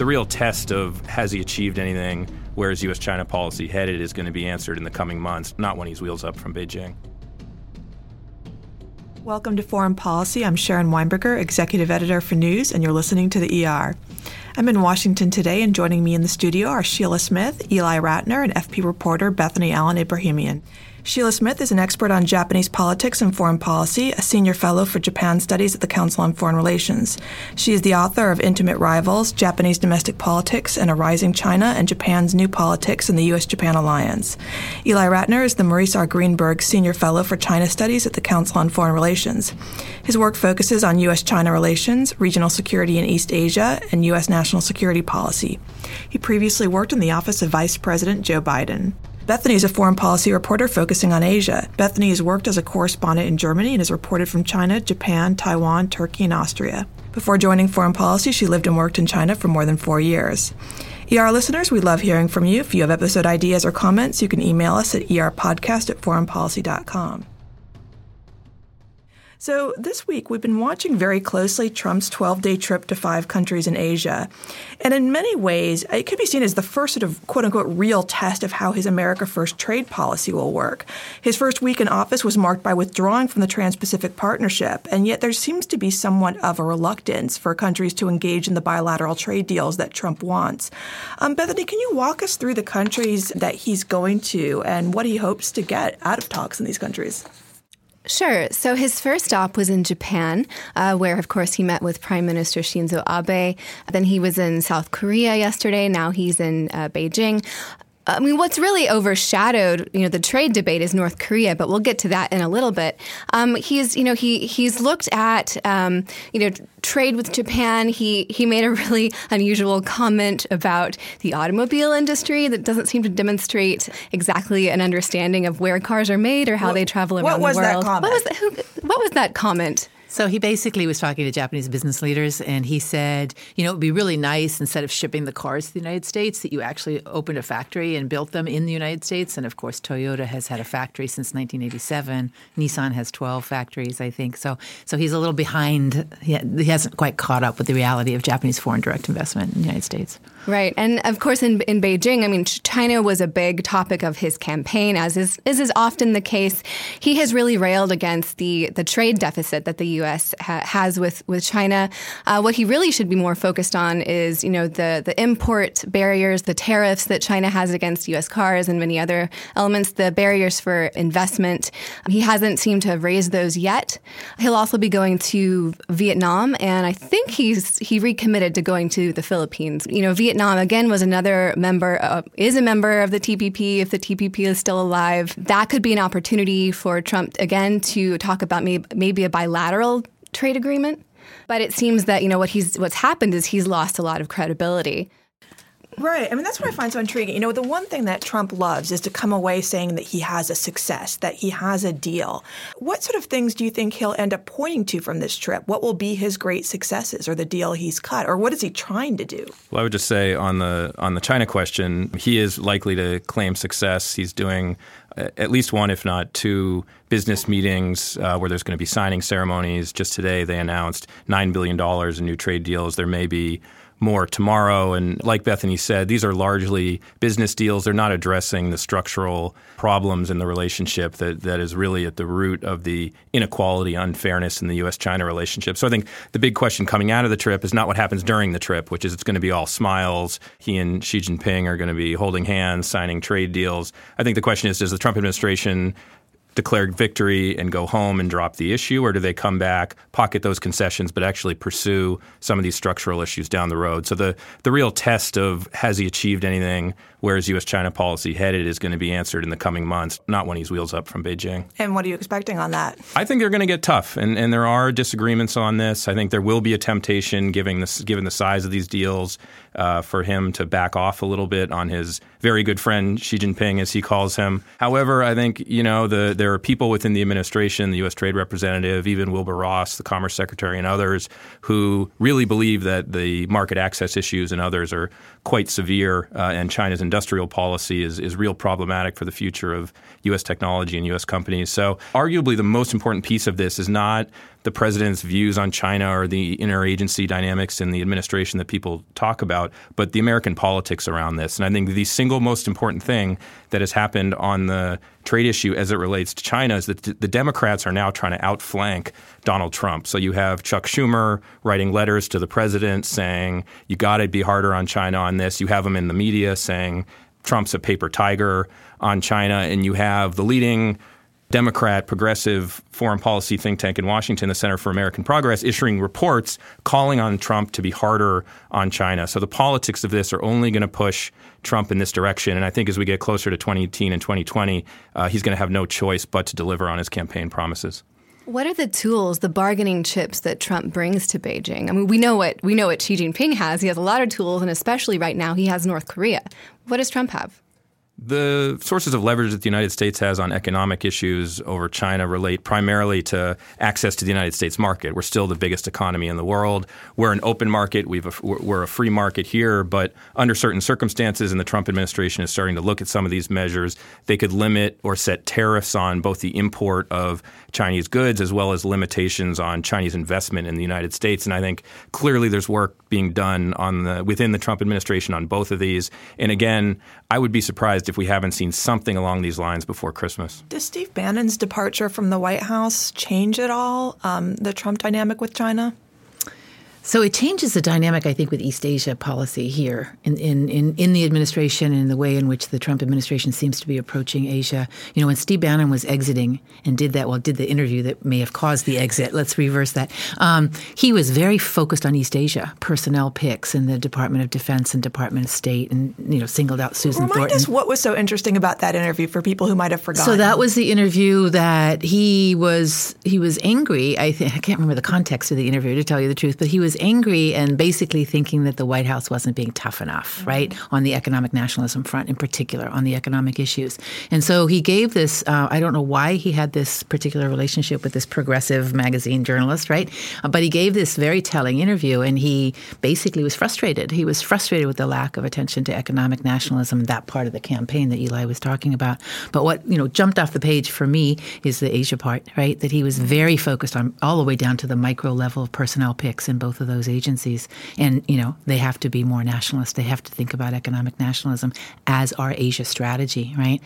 the real test of has he achieved anything, where is U.S. China policy headed, is going to be answered in the coming months, not when he's wheels up from Beijing. Welcome to Foreign Policy. I'm Sharon Weinberger, Executive Editor for News, and you're listening to the ER. I'm in Washington today, and joining me in the studio are Sheila Smith, Ely Ratner, and FP reporter Bethany Allen Ebrahimian. Sheila Smith is an expert on Japanese politics and foreign policy, a senior fellow for Japan Studies at the Council on Foreign Relations. She is the author of Intimate Rivals, Japanese Domestic Politics and a Rising China and Japan's New Politics in the U.S. Japan Alliance. Ely Ratner is the Maurice R. Greenberg Senior Fellow for China Studies at the Council on Foreign Relations. His work focuses on U.S. China relations, regional security in East Asia, and U.S. national security policy. He previously worked in the office of Vice President Joe Biden. Bethany is a foreign policy reporter focusing on Asia. Bethany has worked as a correspondent in Germany and has reported from China, Japan, Taiwan, Turkey, and Austria. Before joining foreign policy, she lived and worked in China for more than four years. ER listeners, we love hearing from you. If you have episode ideas or comments, you can email us at erpodcast at foreignpolicy.com. So, this week we've been watching very closely Trump's 12 day trip to five countries in Asia. And in many ways, it could be seen as the first sort of quote unquote real test of how his America First trade policy will work. His first week in office was marked by withdrawing from the Trans Pacific Partnership, and yet there seems to be somewhat of a reluctance for countries to engage in the bilateral trade deals that Trump wants. Um, Bethany, can you walk us through the countries that he's going to and what he hopes to get out of talks in these countries? Sure. So his first stop was in Japan, uh, where, of course, he met with Prime Minister Shinzo Abe. Then he was in South Korea yesterday. Now he's in uh, Beijing. I mean, what's really overshadowed, you know, the trade debate is North Korea, but we'll get to that in a little bit. Um, he's, you know, he he's looked at, um, you know, trade with Japan. He he made a really unusual comment about the automobile industry that doesn't seem to demonstrate exactly an understanding of where cars are made or how what, they travel around the world. What was that? Who, what was that comment? So he basically was talking to Japanese business leaders and he said, you know, it would be really nice instead of shipping the cars to the United States that you actually opened a factory and built them in the United States. And of course, Toyota has had a factory since 1987. Nissan has 12 factories, I think. So so he's a little behind. He, hasn't quite caught up with the reality of Japanese foreign direct investment in the United States. Right. And of course, in, in Beijing, I mean, China was a big topic of his campaign, as is, as is often the case. He has really railed against the, the trade deficit that the U.S. Ha- has with, with China. Uh, what he really should be more focused on is, you know, the, the import barriers, the tariffs that China has against U.S. cars and many other elements, the barriers for investment. He hasn't seemed to have raised those yet. He'll also be going to Vietnam, and I think he's he recommitted to going to the Philippines. You know, Vietnam Vietnam again was another member uh, is a member of the TPP. If the TPP is still alive, that could be an opportunity for Trump again to talk about maybe, maybe a bilateral trade agreement. But it seems that you know what he's what's happened is he's lost a lot of credibility. Right. I mean, that's what I find so intriguing. You know, the one thing that Trump loves is to come away saying that he has a success, that he has a deal. What sort of things do you think he'll end up pointing to from this trip? What will be his great successes or the deal he's cut? Or what is he trying to do? Well, I would just say on the on the China question, he is likely to claim success. He's doing uh, at least one, if not two, business meetings uh, where there's going to be signing ceremonies. Just today, they announced $9 billion in new trade deals. There may be more tomorrow. And like Bethany said, these are largely business deals. They're not addressing the structural problems in the relationship that, that is really at the root of the inequality, unfairness in the U.S. China relationship. So I think the big question coming out of the trip is not what happens during the trip, which is it's going to be all smiles. He and Xi Jinping are going to be holding hands, signing trade deals. I think the question is does the Trump administration declared victory and go home and drop the issue, or do they come back, pocket those concessions, but actually pursue some of these structural issues down the road? So the the real test of has he achieved anything, where is U.S. China policy headed, is going to be answered in the coming months, not when he's wheels up from Beijing. And what are you expecting on that? I think they're going to get tough, and, and there are disagreements on this. I think there will be a temptation, given the given the size of these deals, uh, for him to back off a little bit on his very good friend Xi Jinping, as he calls him. However, I think you know the, there are people within the administration, the U.S. Trade Representative, even Wilbur Ross, the Commerce Secretary, and others who really believe that the market access issues and others are quite severe, uh, and China's industrial policy is is real problematic for the future of U.S. technology and U.S. companies. So, arguably, the most important piece of this is not the president's views on China or the interagency dynamics in the administration that people talk about, but the American politics around this. And I think the single most important thing that has happened on the trade issue as it relates to China is that the Democrats are now trying to outflank Donald Trump. So you have Chuck Schumer writing letters to the president saying, you got to be harder on China on this. You have him in the media saying, Trump's a paper tiger on China. And you have the leading Democrat progressive foreign policy think tank in Washington, the Center for American Progress, issuing reports calling on Trump to be harder on China. So the politics of this are only going to push Trump in this direction. And I think as we get closer to 2018 and 2020, uh, he's going to have no choice but to deliver on his campaign promises. What are the tools, the bargaining chips that Trump brings to Beijing? I mean, we know what we know what Xi Jinping has. He has a lot of tools, and especially right now, he has North Korea. What does Trump have? The sources of leverage that the United States has on economic issues over China relate primarily to access to the United States market. We're still the biggest economy in the world. We're an open market. We've a, we're a free market here, but under certain circumstances, and the Trump administration is starting to look at some of these measures, they could limit or set tariffs on both the import of Chinese goods as well as limitations on Chinese investment in the United States. And I think clearly there's work being done on the within the Trump administration on both of these. And again, I would be surprised if we haven't seen something along these lines before Christmas. Does Steve Bannon's departure from the White House change at all um, the Trump dynamic with China? So it changes the dynamic, I think, with East Asia policy here in, in, in, in, the administration and the way in which the Trump administration seems to be approaching Asia. You know, when Steve Bannon was exiting and did that, well, did the interview that may have caused the exit, let's reverse that. Um, he was very focused on East Asia personnel picks in the Department of Defense and Department of State and, you know, singled out Susan Remind Thornton. us what was so interesting about that interview for people who might have forgotten. So that was the interview that he was, he was angry. I, think, I can't remember the context of the interview to tell you the truth, but he was angry and basically thinking that the White House wasn't being tough enough, mm-hmm. right, on the economic nationalism front in particular, on the economic issues. And so he gave this, uh, I don't know why he had this particular relationship with this progressive magazine journalist, right? Uh, but he gave this very telling interview and he basically was frustrated. He was frustrated with the lack of attention to economic nationalism, that part of the campaign that Ely was talking about. But what, you know, jumped off the page for me is the Asia part, right? That he was very focused on all the way down to the micro level of personnel picks in both of those agencies. And, you know, they have to be more nationalist. They have to think about economic nationalism as our Asia strategy, right?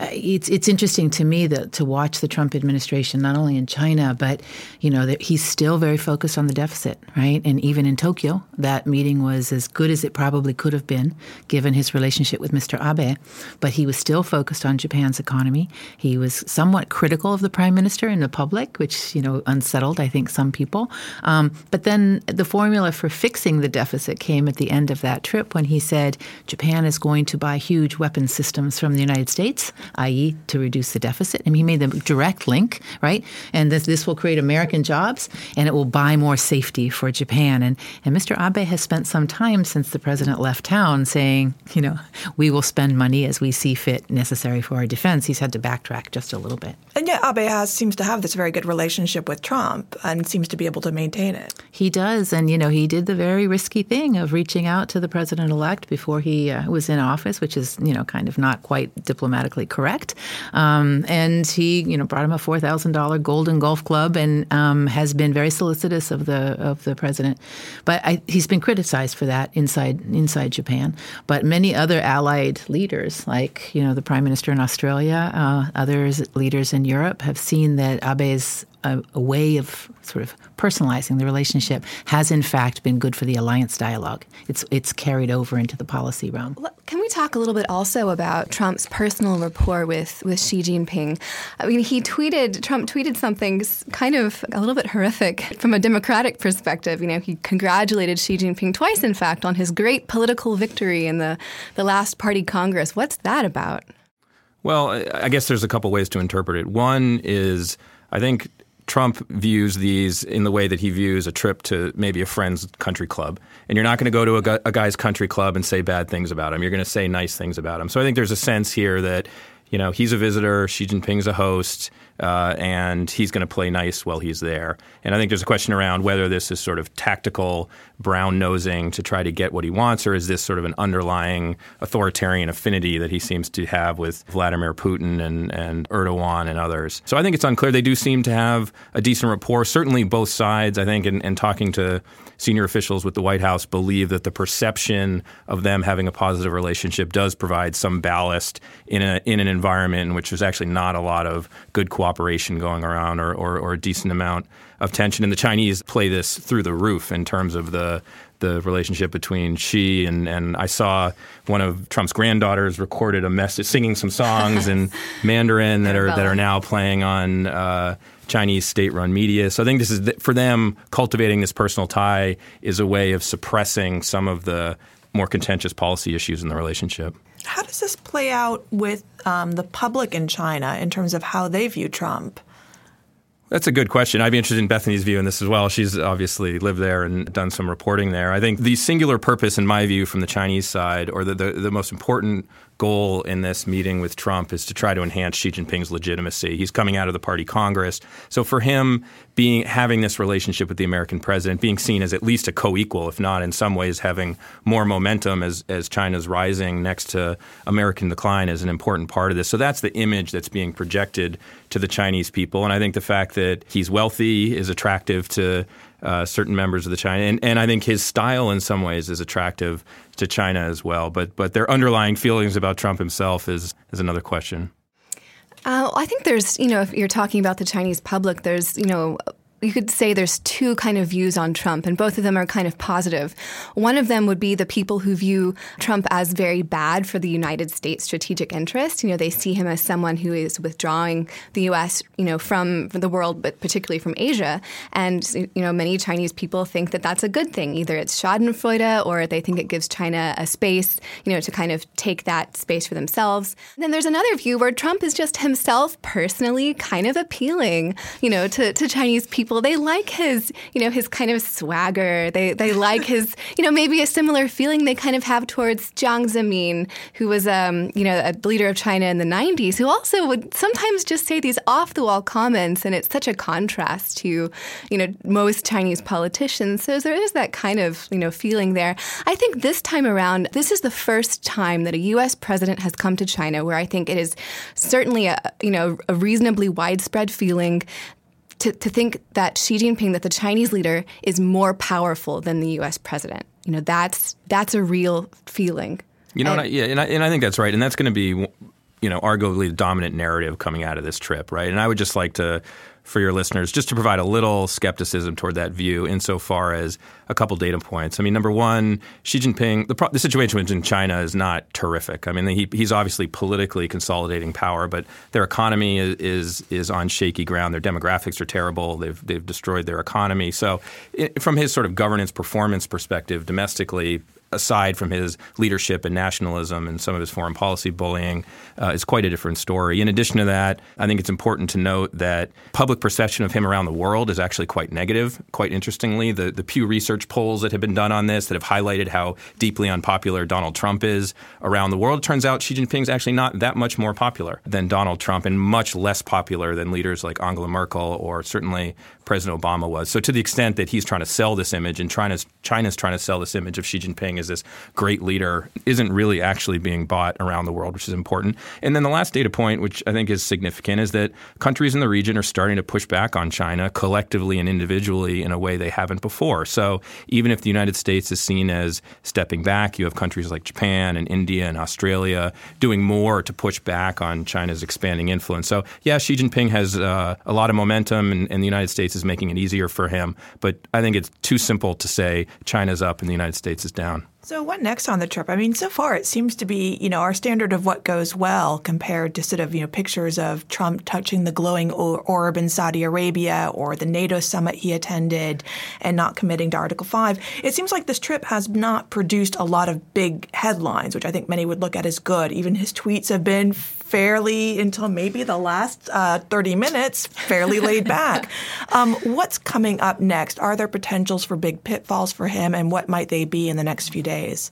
Uh, it's it's interesting to me that to watch the Trump administration not only in China but you know that he's still very focused on the deficit, right? And even in Tokyo, that meeting was as good as it probably could have been given his relationship with Mr. Abe, but he was still focused on Japan's economy. He was somewhat critical of the prime minister in the public, which you know unsettled I think some people. Um, but then the formula for fixing the deficit came at the end of that trip when he said Japan is going to buy huge weapon systems from the United States i.e., to reduce the deficit. And he made the direct link, right? And this, this will create American jobs and it will buy more safety for Japan. And, and Mr. Abe has spent some time since the president left town saying, you know, we will spend money as we see fit necessary for our defense. He's had to backtrack just a little bit. And yet Abe has seems to have this very good relationship with Trump and seems to be able to maintain it. He does. And, you know, he did the very risky thing of reaching out to the president elect before he uh, was in office, which is, you know, kind of not quite diplomatically correct. Um, and he, you know, brought him a four thousand dollar Golden Golf Club, and um, has been very solicitous of the of the president. But I, he's been criticized for that inside inside Japan. But many other allied leaders, like you know the prime minister in Australia, uh, others leaders in Europe, have seen that Abe's a, a, way of sort of personalizing the relationship has in fact been good for the alliance dialogue. It's it's carried over into the policy realm. Can we talk a little bit also about Trump's personal rapport with with Xi Jinping? I mean, he tweeted Trump tweeted something kind of a little bit horrific from a democratic perspective. You know, he congratulated Xi Jinping twice, in fact, on his great political victory in the the last party congress. What's that about? Well, I guess there's a couple ways to interpret it. One is I think Trump views these in the way that he views a trip to maybe a friend's country club. And you're not going to go to a, a, guy's country club and say bad things about him. You're going to say nice things about him. So I think there's a sense here that you know, he's a visitor, Xi Jinping's a host uh, and he's going to play nice while he's there. And I think there's a question around whether this is sort of tactical brown nosing to try to get what he wants, or is this sort of an underlying authoritarian affinity that he seems to have with Vladimir Putin and, and Erdogan and others. So I think it's unclear. They do seem to have a decent rapport. Certainly, both sides, I think, and talking to senior officials with the White House believe that the perception of them having a positive relationship does provide some ballast in, a, in an environment in which there's actually not a lot of good cooperation going around or, or, or a decent amount of tension. And the Chinese play this through the roof in terms of the the relationship between Xi and and I saw one of Trump's granddaughters recorded a message singing some songs in Mandarin that are that are now playing on uh, Chinese state-run media. So I think this is for them cultivating this personal tie is a way of suppressing some of the more contentious policy issues in the relationship. How does this play out with um, the public in China in terms of how they view Trump? That's a good question. I'd be interested in Bethany's view in this as well. She's obviously lived there and done some reporting there. I think the singular purpose, in my view, from the Chinese side, or the, the, the most important goal in this meeting with Trump is to try to enhance Xi Jinping's legitimacy. He's coming out of the party Congress. So for him, being having this relationship with the American president, being seen as at least a co-equal, if not in some ways having more momentum as, as China's rising next to American decline is an important part of this. So that's the image that's being projected to the Chinese people. And I think the fact that he's wealthy is attractive to uh, certain members of the China, and, and I think his style in some ways is attractive to China as well. But but their underlying feelings about Trump himself is is another question. Uh, I think there's, you know, if you're talking about the Chinese public, there's, you know, you could say there's two kind of views on Trump, and both of them are kind of positive. One of them would be the people who view Trump as very bad for the United States strategic interest. You know, they see him as someone who is withdrawing the U.S. you know from the world, but particularly from Asia. And you know, many Chinese people think that that's a good thing. Either it's Schadenfreude, or they think it gives China a space, you know, to kind of take that space for themselves. And then there's another view where Trump is just himself personally kind of appealing, you know, to, to Chinese people people. They like his, you know, his kind of swagger. They they like his, you know, maybe a similar feeling they kind of have towards Jiang Zemin, who was, um, you know, a leader of China in the '90s, who also would sometimes just say these off the wall comments, and it's such a contrast to, you know, most Chinese politicians. So there is that kind of, you know, feeling there. I think this time around, this is the first time that a U.S. president has come to China where I think it is certainly a, you know, a reasonably widespread feeling to, to think that Xi Jinping, that the Chinese leader, is more powerful than the U.S. president. You know, that's that's a real feeling. You know, and, I, yeah, and I, and I think that's right, and that's going to be, you know, arguably the dominant narrative coming out of this trip, right? And I would just like to for your listeners, just to provide a little skepticism toward that view insofar as a couple data points. I mean, number one, Xi Jinping, the, pro- the situation in China is not terrific. I mean, he, he's obviously politically consolidating power, but their economy is, is, is on shaky ground. Their demographics are terrible. They've, they've destroyed their economy. So, it, from his sort of governance performance perspective, domestically, aside from his leadership and nationalism and some of his foreign policy bullying, uh, is quite a different story. In addition to that, I think it's important to note that public perception of him around the world is actually quite negative. Quite interestingly, the, the Pew Research polls that have been done on this that have highlighted how deeply unpopular Donald Trump is around the world, turns out Xi Jinping is actually not that much more popular than Donald Trump and much less popular than leaders like Angela Merkel or certainly President Obama was. So to the extent that he's trying to sell this image and China's, China's trying to sell this image of Xi Jinping this great leader isn't really actually being bought around the world, which is important. And then the last data point, which I think is significant, is that countries in the region are starting to push back on China collectively and individually in a way they haven't before. So even if the United States is seen as stepping back, you have countries like Japan and India and Australia doing more to push back on China's expanding influence. So yeah, Xi Jinping has uh, a lot of momentum, and, and the United States is making it easier for him. But I think it's too simple to say China's up and the United States is down. So what next on the trip? I mean, so far it seems to be, you know, our standard of what goes well compared to sort of, you know, pictures of Trump touching the glowing orb in Saudi Arabia or the NATO summit he attended and not committing to Article 5. It seems like this trip has not produced a lot of big headlines, which I think many would look at as good. Even his tweets have been fairly until maybe the last uh, 30 minutes, fairly laid back. Um, what's coming up next? Are there potentials for big pitfalls for him, and what might they be in the next few days?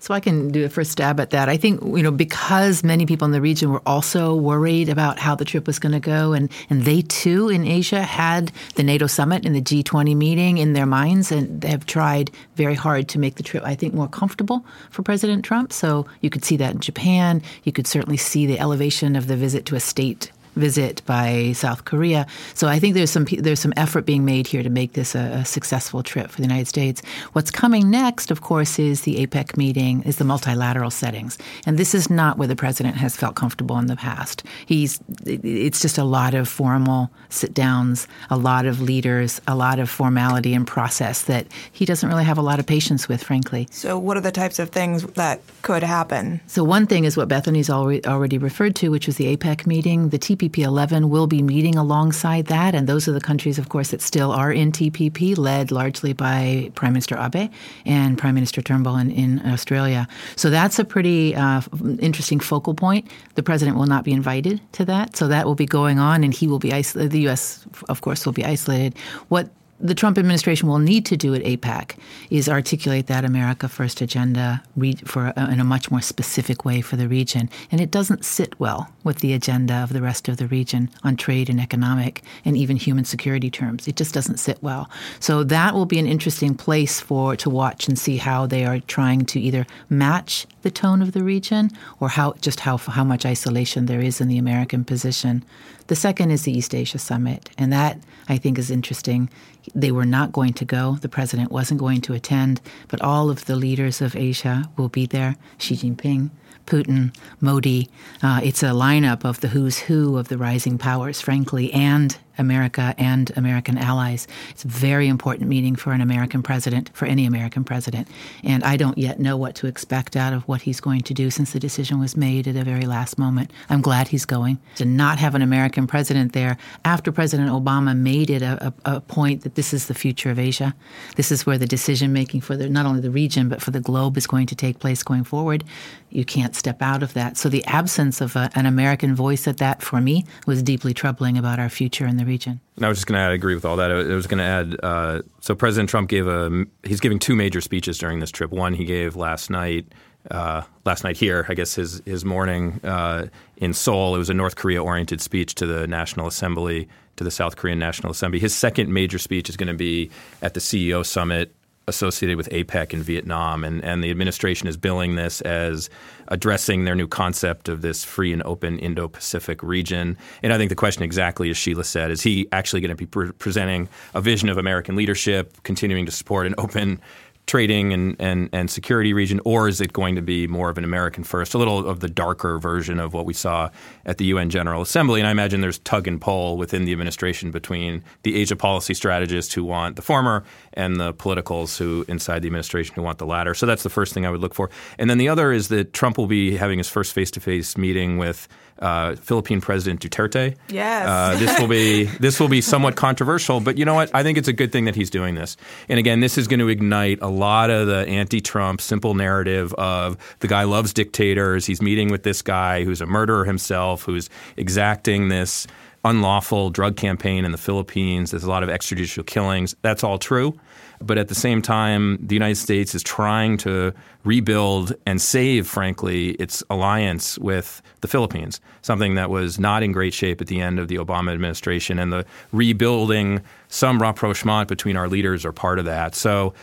So I can do a first stab at that. I think you know because many people in the region were also worried about how the trip was going to go, and and they too in Asia had the NATO summit and the G20 meeting in their minds, and have tried very hard to make the trip I think more comfortable for President Trump. So you could see that in Japan. You could certainly see the elevation of the visit to a state visit by South Korea. So I think there's some there's some effort being made here to make this a, a, successful trip for the United States. What's coming next, of course, is the APEC meeting, is the multilateral settings, and this is not where the president has felt comfortable in the past. He's it's just a lot of formal sit downs, a lot of leaders, a lot of formality and process that he doesn't really have a lot of patience with, frankly. So, what are the types of things that could happen? So, one thing is what Bethany's already already referred to, which was the APEC meeting, the TPP TPP 11 will be meeting alongside that. And those are the countries, of course, that still are in TPP, led largely by Prime Minister Abe and Prime Minister Turnbull in, in Australia. So that's a pretty uh, interesting focal point. The president will not be invited to that. So that will be going on, and he will be isolated. The U.S., of course, will be isolated. What the Trump administration will need to do at APEC is articulate that America First agenda for in a much more specific way for the region, and it doesn't sit well with the agenda of the rest of the region on trade and economic and even human security terms. It just doesn't sit well. So that will be an interesting place for to watch and see how they are trying to either match the tone of the region or how just how how much isolation there is in the American position. The second is the East Asia Summit, and that I think is interesting. They were not going to go. The president wasn't going to attend, but all of the leaders of Asia will be there. Xi Jinping, Putin, Modi. Uh, it's a lineup of the who's who of the rising powers, frankly, and America and American allies. It's a very important meeting for an American president, for any American president. And I don't yet know what to expect out of what he's going to do since the decision was made at the very last moment. I'm glad he's going. To not have an American president there after President Obama made it a, a, a point that this is the future of Asia. This is where the decision making for the, not only the region, but for the globe is going to take place going forward. You can't step out of that. So the absence of a, an American voice at that, for me, was deeply troubling about our future in the region. And I was just going to add, I agree with all that. I was going to add, uh, so President Trump gave a, he's giving two major speeches during this trip. One he gave last night, uh, last night here, I guess his his morning uh, in Seoul. It was a North Korea oriented speech to the National Assembly, to the South Korean National Assembly. His second major speech is going to be at the CEO summit associated with APEC in Vietnam, and, and the administration is billing this as addressing their new concept of this free and open Indo-Pacific region. And I think the question exactly as Sheila said is he actually going to be pre- presenting a vision of American leadership, continuing to support an open trading and, and, and security region, or is it going to be more of an American first, a little of the darker version of what we saw at the UN General Assembly? And I imagine there's tug and pull within the administration between the Asia policy strategists who want the former and the politicals who inside the administration who want the latter. So that's the first thing I would look for. And then the other is that Trump will be having his first face-to-face meeting with uh, Philippine President Duterte. Yes, uh, this will be this will be somewhat controversial, but you know what? I think it's a good thing that he's doing this. And again, this is going to ignite a lot of the anti-Trump simple narrative of the guy loves dictators. He's meeting with this guy who's a murderer himself, who's exacting this unlawful drug campaign in the Philippines. There's a lot of extrajudicial killings. That's all true. But at the same time, the United States is trying to rebuild and save, frankly, its alliance with the Philippines, something that was not in great shape at the end of the Obama administration. And the rebuilding some rapprochement between our leaders are part of that. So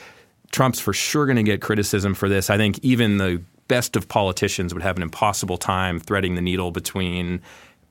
Trump's for sure going to get criticism for this. I think even the best of politicians would have an impossible time threading the needle between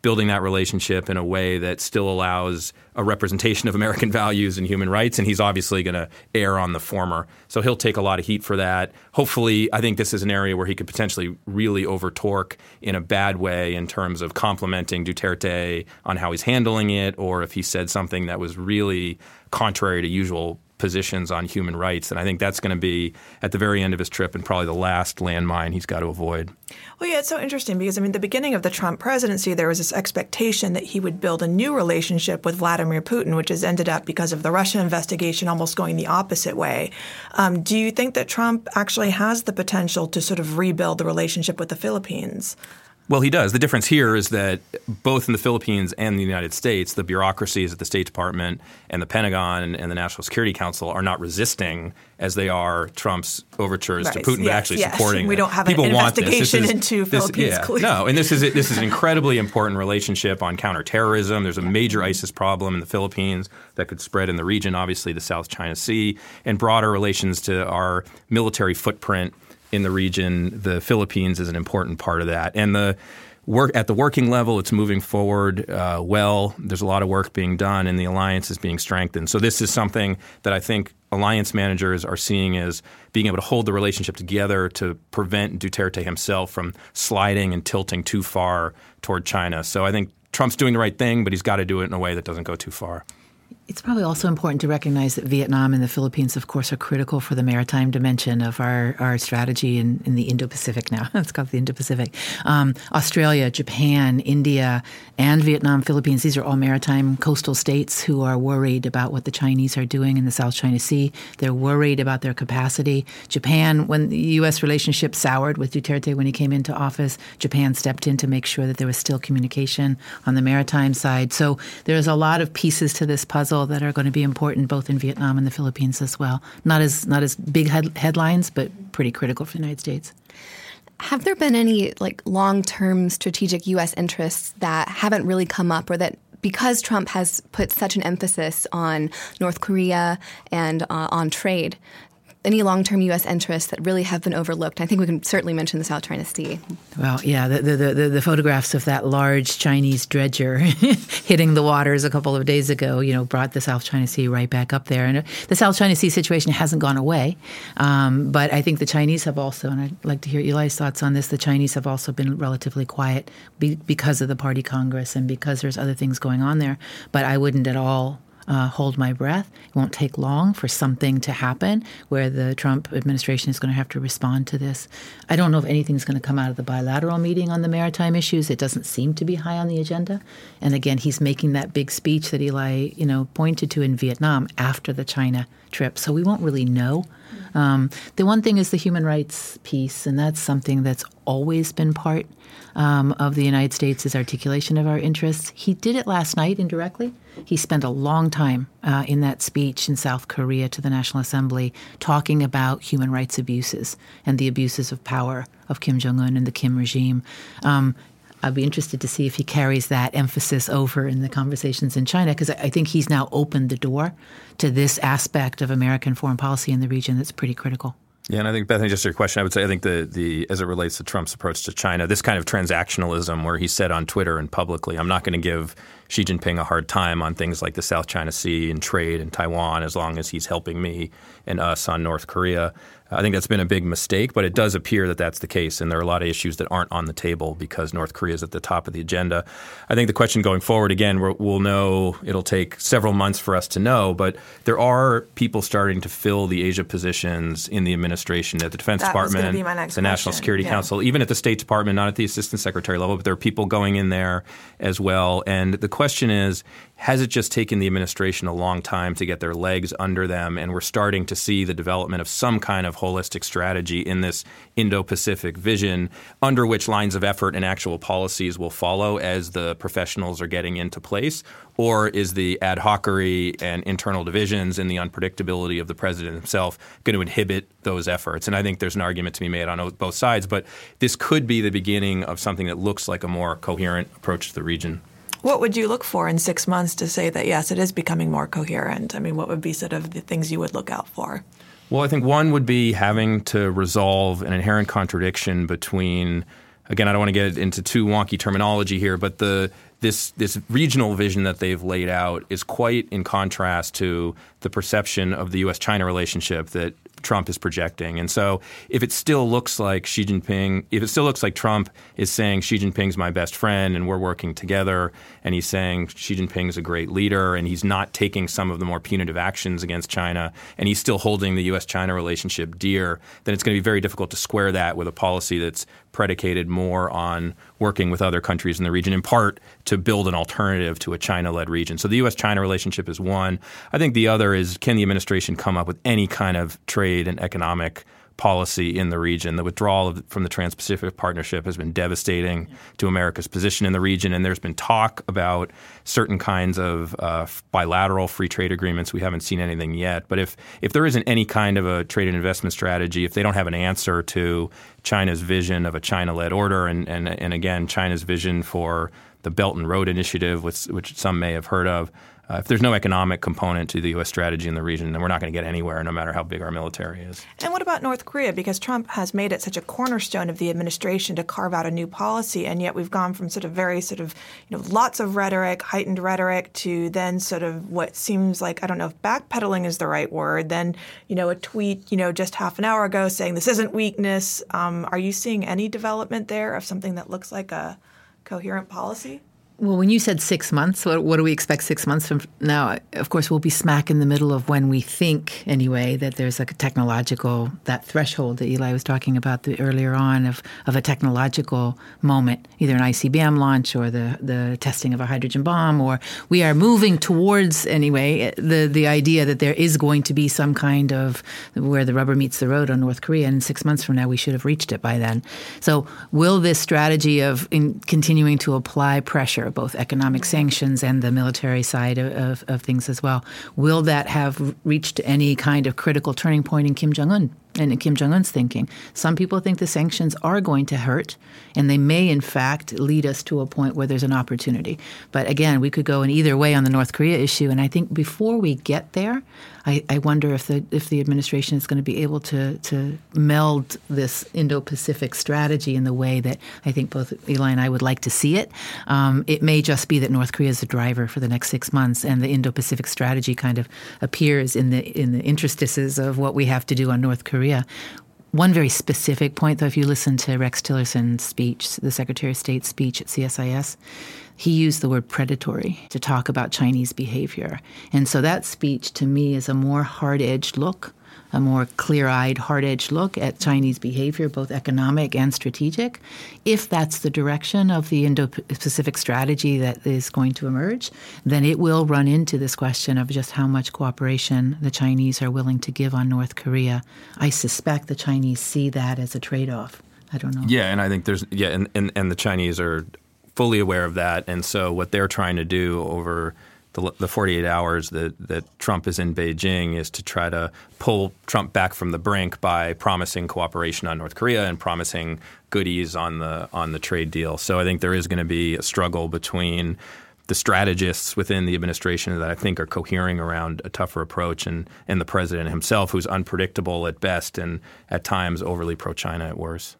building that relationship in a way that still allows a representation of American values and human rights. And he's obviously going to err on the former. So he'll take a lot of heat for that. Hopefully, I think this is an area where he could potentially really over torque in a bad way in terms of complimenting Duterte on how he's handling it, or if he said something that was really contrary to usual positions on human rights. And I think that's going to be at the very end of his trip and probably the last landmine he's got to avoid. Well, yeah, it's so interesting because, I mean, the beginning of the Trump presidency, there was this expectation that he would build a new relationship with Vladimir Putin, which has ended up, because of the Russia investigation, almost going the opposite way. Um, do you think that Trump actually has the potential to sort of rebuild the relationship with the Philippines? Well, he does. The difference here is that both in the Philippines and the United States, the bureaucracies at the State Department and the Pentagon and the National Security Council are not resisting as they are Trump's overtures Right. to Putin, but actually yes. supporting. We it. don't have an People want this. This investigation is- into this- Philippines, yeah. No, and this is this is an incredibly important relationship on counterterrorism. There's a major ISIS problem in the Philippines that could spread in the region. Obviously, the South China Sea and broader relations to our military footprint in the region. The Philippines is an important part of that, and the work at the working level, it's moving forward uh, well. There's a lot of work being done, and the alliance is being strengthened. So this is something that I think alliance managers are seeing as being able to hold the relationship together to prevent Duterte himself from sliding and tilting too far toward China. So I think Trump's doing the right thing, but he's got to do it in a way that doesn't go too far. It's probably also important to recognize that Vietnam and the Philippines, of course, are critical for the maritime dimension of our, our strategy in, in the Indo Pacific now. it's called the Indo Pacific. Um, Australia, Japan, India, and Vietnam, Philippines, these are all maritime coastal states who are worried about what the Chinese are doing in the South China Sea. They're worried about their capacity. Japan, when the U.S. relationship soured with Duterte when he came into office, Japan stepped in to make sure that there was still communication on the maritime side. So there's a lot of pieces to this puzzle that are going to be important both in Vietnam and the Philippines as well. Not as not as big head, headlines, but pretty critical for the United States. Have there been any like long-term strategic U.S. interests that haven't really come up, or that because Trump has put such an emphasis on North Korea and uh, on trade, any long-term U.S. interests that really have been overlooked? I think we can certainly mention the South China Sea. Well, yeah, the the, the, the photographs of that large Chinese dredger hitting the waters a couple of days ago, you know, brought the South China Sea right back up there. And the South China Sea situation hasn't gone away, um, but I think the Chinese have also, and I'd like to hear Ely's thoughts on this. The Chinese have also been relatively quiet be, because of the Party Congress and because there's other things going on there. But I wouldn't at all uh, hold my breath. It won't take long for something to happen where the Trump administration is going to have to respond to this. I don't know if anything's going to come out of the bilateral meeting on the maritime issues. It doesn't seem to be high on the agenda. And again, he's making that big speech that Ely, you know, pointed to in Vietnam after the China trip. So we won't really know. Um, the one thing is the human rights piece, and that's something that's always been part um, of the United States' articulation of our interests. He did it last night indirectly. He spent a long time uh, in that speech in South Korea to the National Assembly talking about human rights abuses and the abuses of power of Kim Jong un and the Kim regime. Um, I'd be interested to see if he carries that emphasis over in the conversations in China, because I think he's now opened the door to this aspect of American foreign policy in the region that's pretty critical. Yeah, and I think Bethany, just to your question, I would say I think the the as it relates to Trump's approach to China, this kind of transactionalism where he said on Twitter and publicly, I'm not going to give Xi Jinping a hard time on things like the South China Sea and trade and Taiwan as long as he's helping me and us on North Korea. I think that's been a big mistake, but it does appear that that's the case, and there are a lot of issues that aren't on the table because North Korea is at the top of the agenda. I think the question going forward, again, we'll, we'll know it'll take several months for us to know, but there are people starting to fill the Asia positions in the administration at the Defense That Department, be my next the National. Security Yeah. Council, even at the State Department, not at the Assistant Secretary level, but there are people going in there as well. And the question is, has it just taken the administration a long time to get their legs under them? And we're starting to see the development of some kind of holistic strategy in this Indo Pacific vision, under which lines of effort and actual policies will follow as the professionals are getting into place? Or is the ad hocery and internal divisions and the unpredictability of the president himself going to inhibit those efforts? And I think there's an argument to be made on both sides, but this could be the beginning of something that looks like a more coherent approach to the region. What would you look for in six months to say that, yes, it is becoming more coherent? I mean, what would be sort of the things you would look out for? Well, I think one would be having to resolve an inherent contradiction between, again, I don't want to get into too wonky terminology here, but the this this regional vision that they've laid out is quite in contrast to the perception of the U.S. China relationship that Trump is projecting. And so, if it still looks like Xi Jinping, if it still looks like Trump is saying Xi Jinping's my best friend and we're working together, and he's saying Xi Jinping's a great leader, and he's not taking some of the more punitive actions against China, and he's still holding the U.S. China relationship dear, then it's going to be very difficult to square that with a policy that's predicated more on working with other countries in the region, in part to build an alternative to a China led region. So the U.S. China relationship is one. I think the other is can the administration come up with any kind of trade and economic policy in the region. The withdrawal of, from the Trans Pacific Partnership has been devastating to America's position in the region, and there's been talk about certain kinds of uh, bilateral free trade agreements. We haven't seen anything yet. But if, if there isn't any kind of a trade and investment strategy, if they don't have an answer to China's vision of a China led order, and, and, and again, China's vision for the Belt and Road Initiative, which, which some may have heard of, uh, if there's no economic component to the U.S. strategy in the region, then we're not going to get anywhere, no matter how big our military is. And what about North Korea? Because Trump has made it such a cornerstone of the administration to carve out a new policy, and yet we've gone from sort of very sort of you know lots of rhetoric, heightened rhetoric, to then sort of what seems like I don't know if backpedaling is the right word. Then you know a tweet you know just half an hour ago saying this isn't weakness. Um, are you seeing any development there of something that looks like a coherent policy? Well, when you said six months, what, what, do we expect six months from now? Of course, we'll be smack in the middle of when we think, anyway, that there's like a technological, that threshold that Ely was talking about the, earlier on of, of a technological moment, either an ICBM launch or the, the testing of a hydrogen bomb, or we are moving towards, anyway, the, the idea that there is going to be some kind of where the rubber meets the road on North Korea. And six months from now, we should have reached it by then. So, will this strategy of continuing to apply pressure, both economic sanctions and the military side of, of, of things as well. Will that have reached any kind of critical turning point in Kim Jong un and Kim Jong un's thinking. Some people think the sanctions are going to hurt, and they may, in fact, lead us to a point where there's an opportunity. But again, we could go in either way on the North Korea issue. And I think before we get there, I, I wonder if the if the administration is going to be able to to meld this Indo-Pacific strategy in the way that I think both Ely and I would like to see it. Um, it may just be that North Korea is the driver for the next six months, and the Indo-Pacific strategy kind of appears in the in the interstices of what we have to do on North Korea. One very specific point, though, if you listen to Rex Tillerson's speech, the Secretary of State's speech at CSIS, he used the word predatory to talk about Chinese behavior. And so that speech to me is a more hard edged look, a more clear eyed, hard edged look at Chinese behavior, both economic and strategic. If that's the direction of the Indo Pacific strategy that is going to emerge, then it will run into this question of just how much cooperation the Chinese are willing to give on North Korea. I suspect the Chinese see that as a trade off. I don't know. Yeah, and I think there's yeah, and, and, and the Chinese are fully aware of that. And so what they're trying to do over the, the 48 hours that, that Trump is in Beijing is to try to pull Trump back from the brink by promising cooperation on North Korea and promising goodies on the on the trade deal. So I think there is going to be a struggle between the strategists within the administration that I think are cohering around a tougher approach and, and the president himself, who's unpredictable at best and at times overly pro China at worst.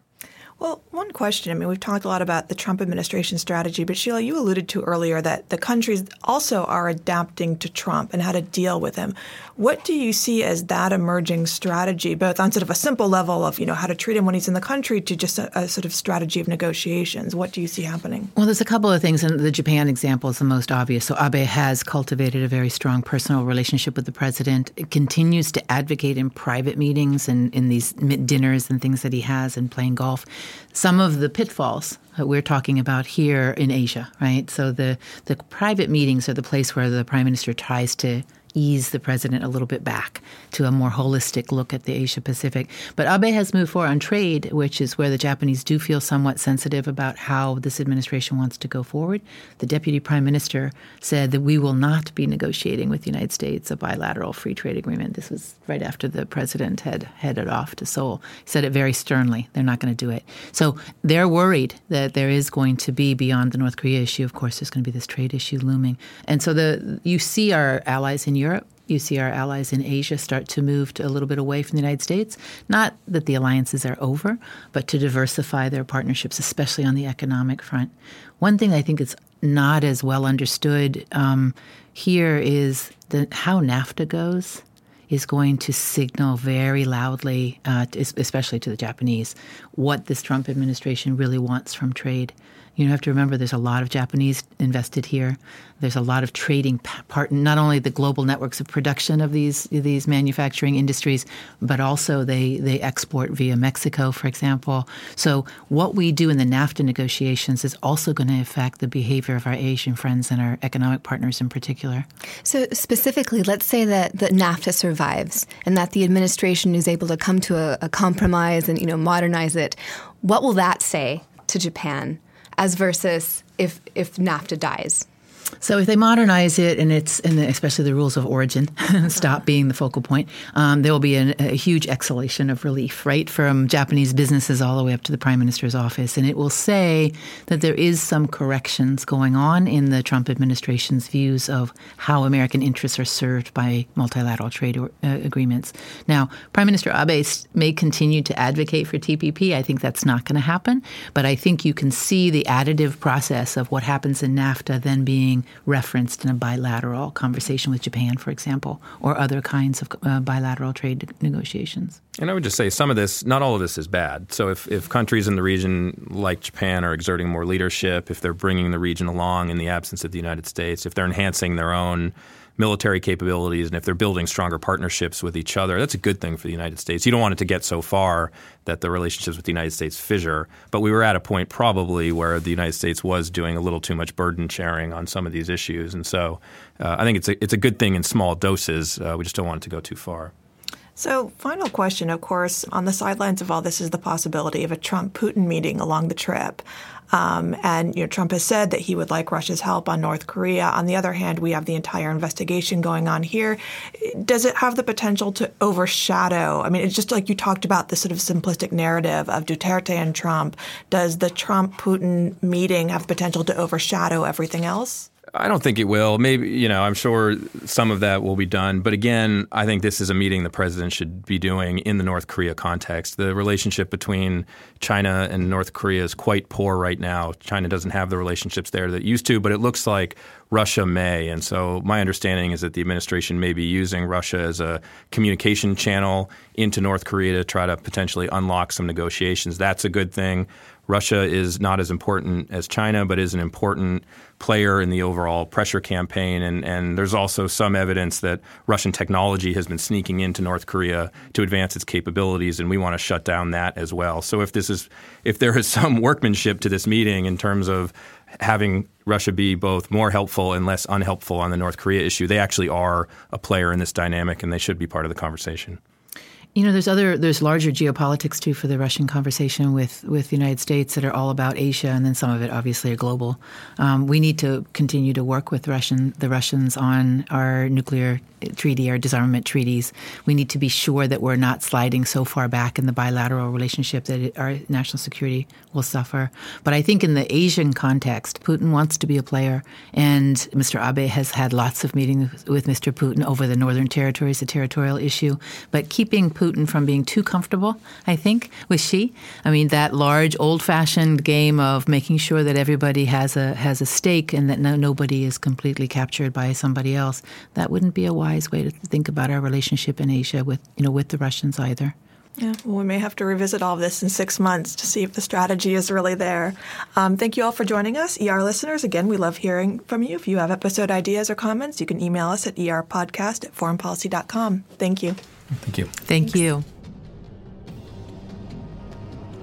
Well, one question. I mean, we've talked a lot about the Trump administration strategy, but Sheila, you alluded to earlier that the countries also are adapting to Trump and how to deal with him. What do you see as that emerging strategy, both on sort of a simple level of, you know, how to treat him when he's in the country to just a, a sort of strategy of negotiations? What do you see happening? Well, there's a couple of things, and the Japan example is the most obvious. So Abe has cultivated a very strong personal relationship with the president. It continues to advocate in private meetings and in these dinners and things that he has and playing golf some of the pitfalls that we're talking about here in Asia, right? So the the private meetings are the place where the prime minister tries to ease the president a little bit back to a more holistic look at the Asia Pacific. But Abe has moved forward on trade, which is where the Japanese do feel somewhat sensitive about how this administration wants to go forward. The deputy prime minister said that we will not be negotiating with the United States a bilateral free trade agreement. This was right after the president had headed off to Seoul. He said it very sternly. They're not going to do it. So they're worried that there is going to be beyond the North Korea issue. Of course, there's going to be this trade issue looming, and so the you see our allies in Europe Europe. You see our allies in Asia start to move to a little bit away from the United States. Not that the alliances are over, but to diversify their partnerships, especially on the economic front. One thing I think is not as well understood um, here is that how NAFTA goes is going to signal very loudly, uh, especially to the Japanese, what this Trump administration really wants from trade. You have to remember there's a lot of Japanese invested here. There's a lot of trading part, not only the global networks of production of these these manufacturing industries, but also they they export via Mexico, for example. So what we do in the NAFTA negotiations is also going to affect the behavior of our Asian friends and our economic partners in particular. So specifically, let's say that, that NAFTA survives and that the administration is able to come to a, a compromise and you know modernize it. What will that say to Japan as versus if if NAFTA dies? So if they modernize it and it's and especially the rules of origin stop being the focal point, um, there will be an, a huge exhalation of relief, right, from Japanese businesses all the way up to the prime minister's office, and it will say that there is some corrections going on in the Trump administration's views of how American interests are served by multilateral trade or, uh, agreements. Now, Prime Minister Abe may continue to advocate for TPP. I think that's not going to happen, but I think you can see the additive process of what happens in NAFTA then being referenced in a bilateral conversation with Japan, for example, or other kinds of uh, bilateral trade negotiations. And I would just say some of this, not all of this is bad. So if, if countries in the region like Japan are exerting more leadership, if they're bringing the region along in the absence of the United States, if they're enhancing their own military capabilities and if they're building stronger partnerships with each other, that's a good thing for the United States. You don't want it to get so far that the relationships with the United States fissure, but we were at a point probably where the United States was doing a little too much burden sharing on some of these issues, and so uh, I think it's a it's a good thing in small doses. Uh, we just don't want it to go too far. So, final question, of course, on the sidelines of all this is the possibility of a Trump Putin meeting along the trip. Um, and you know, Trump has said that he would like Russia's help on North Korea. On the other hand, we have the entire investigation going on here. Does it have the potential to overshadow? I mean, it's just like you talked about the sort of simplistic narrative of Duterte and Trump. Does the Trump Putin meeting have potential to overshadow everything else? I don't think it will. Maybe, you know, I'm sure some of that will be done. But again, I think this is a meeting the president should be doing in the North Korea context. The relationship between China and North Korea is quite poor right now. China doesn't have the relationships there that it used to, but it looks like Russia may. And so my understanding is that the administration may be using Russia as a communication channel into North Korea to try to potentially unlock some negotiations. That's a good thing. Russia is not as important as China, but is an important player in the overall pressure campaign. And, and there's also some evidence that Russian technology has been sneaking into North Korea to advance its capabilities, and we want to shut down that as well. So if this is if there is some workmanship to this meeting in terms of having Russia be both more helpful and less unhelpful on the North Korea issue, they actually are a player in this dynamic, and they should be part of the conversation. You know, there's other there's larger geopolitics too for the Russian conversation with with the United States that are all about Asia, and then some of it obviously are global. Um, we need to continue to work with Russian the Russians on our nuclear treaty, our disarmament treaties. We need to be sure that we're not sliding so far back in the bilateral relationship that it, our national security will suffer. But I think in the Asian context, Putin wants to be a player, and Mr. Abe has had lots of meetings with Mr. Putin over the Northern Territories, the territorial issue. But keeping Putin from being too comfortable, I think, with Xi. I mean, that large, old-fashioned game of making sure that everybody has a has a stake and that no, nobody is completely captured by somebody else. That wouldn't be a wise way to think about our relationship in Asia with you know with the Russians either. Yeah, well, we may have to revisit all of this in six months to see if the strategy is really there. Um, thank you all for joining us. ER listeners, again, we love hearing from you. If you have episode ideas or comments, you can email us at erpodcast at foreignpolicy.com. Thank you. Thank you. Thank you.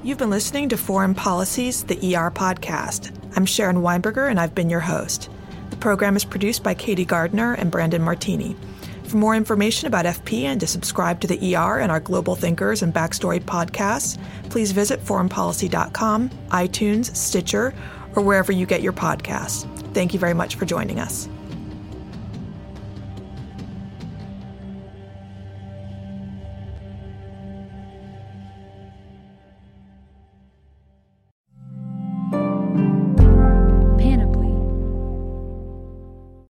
You've been listening to Foreign Policy's, the ER podcast. I'm Sharon Weinberger, and I've been your host. The program is produced by Katie Gardner and Brandon Martini. For more information about FP and to subscribe to the ER and our Global Thinkers and Backstory podcasts, please visit foreignpolicy.com, iTunes, Stitcher, or wherever you get your podcasts. Thank you very much for joining us.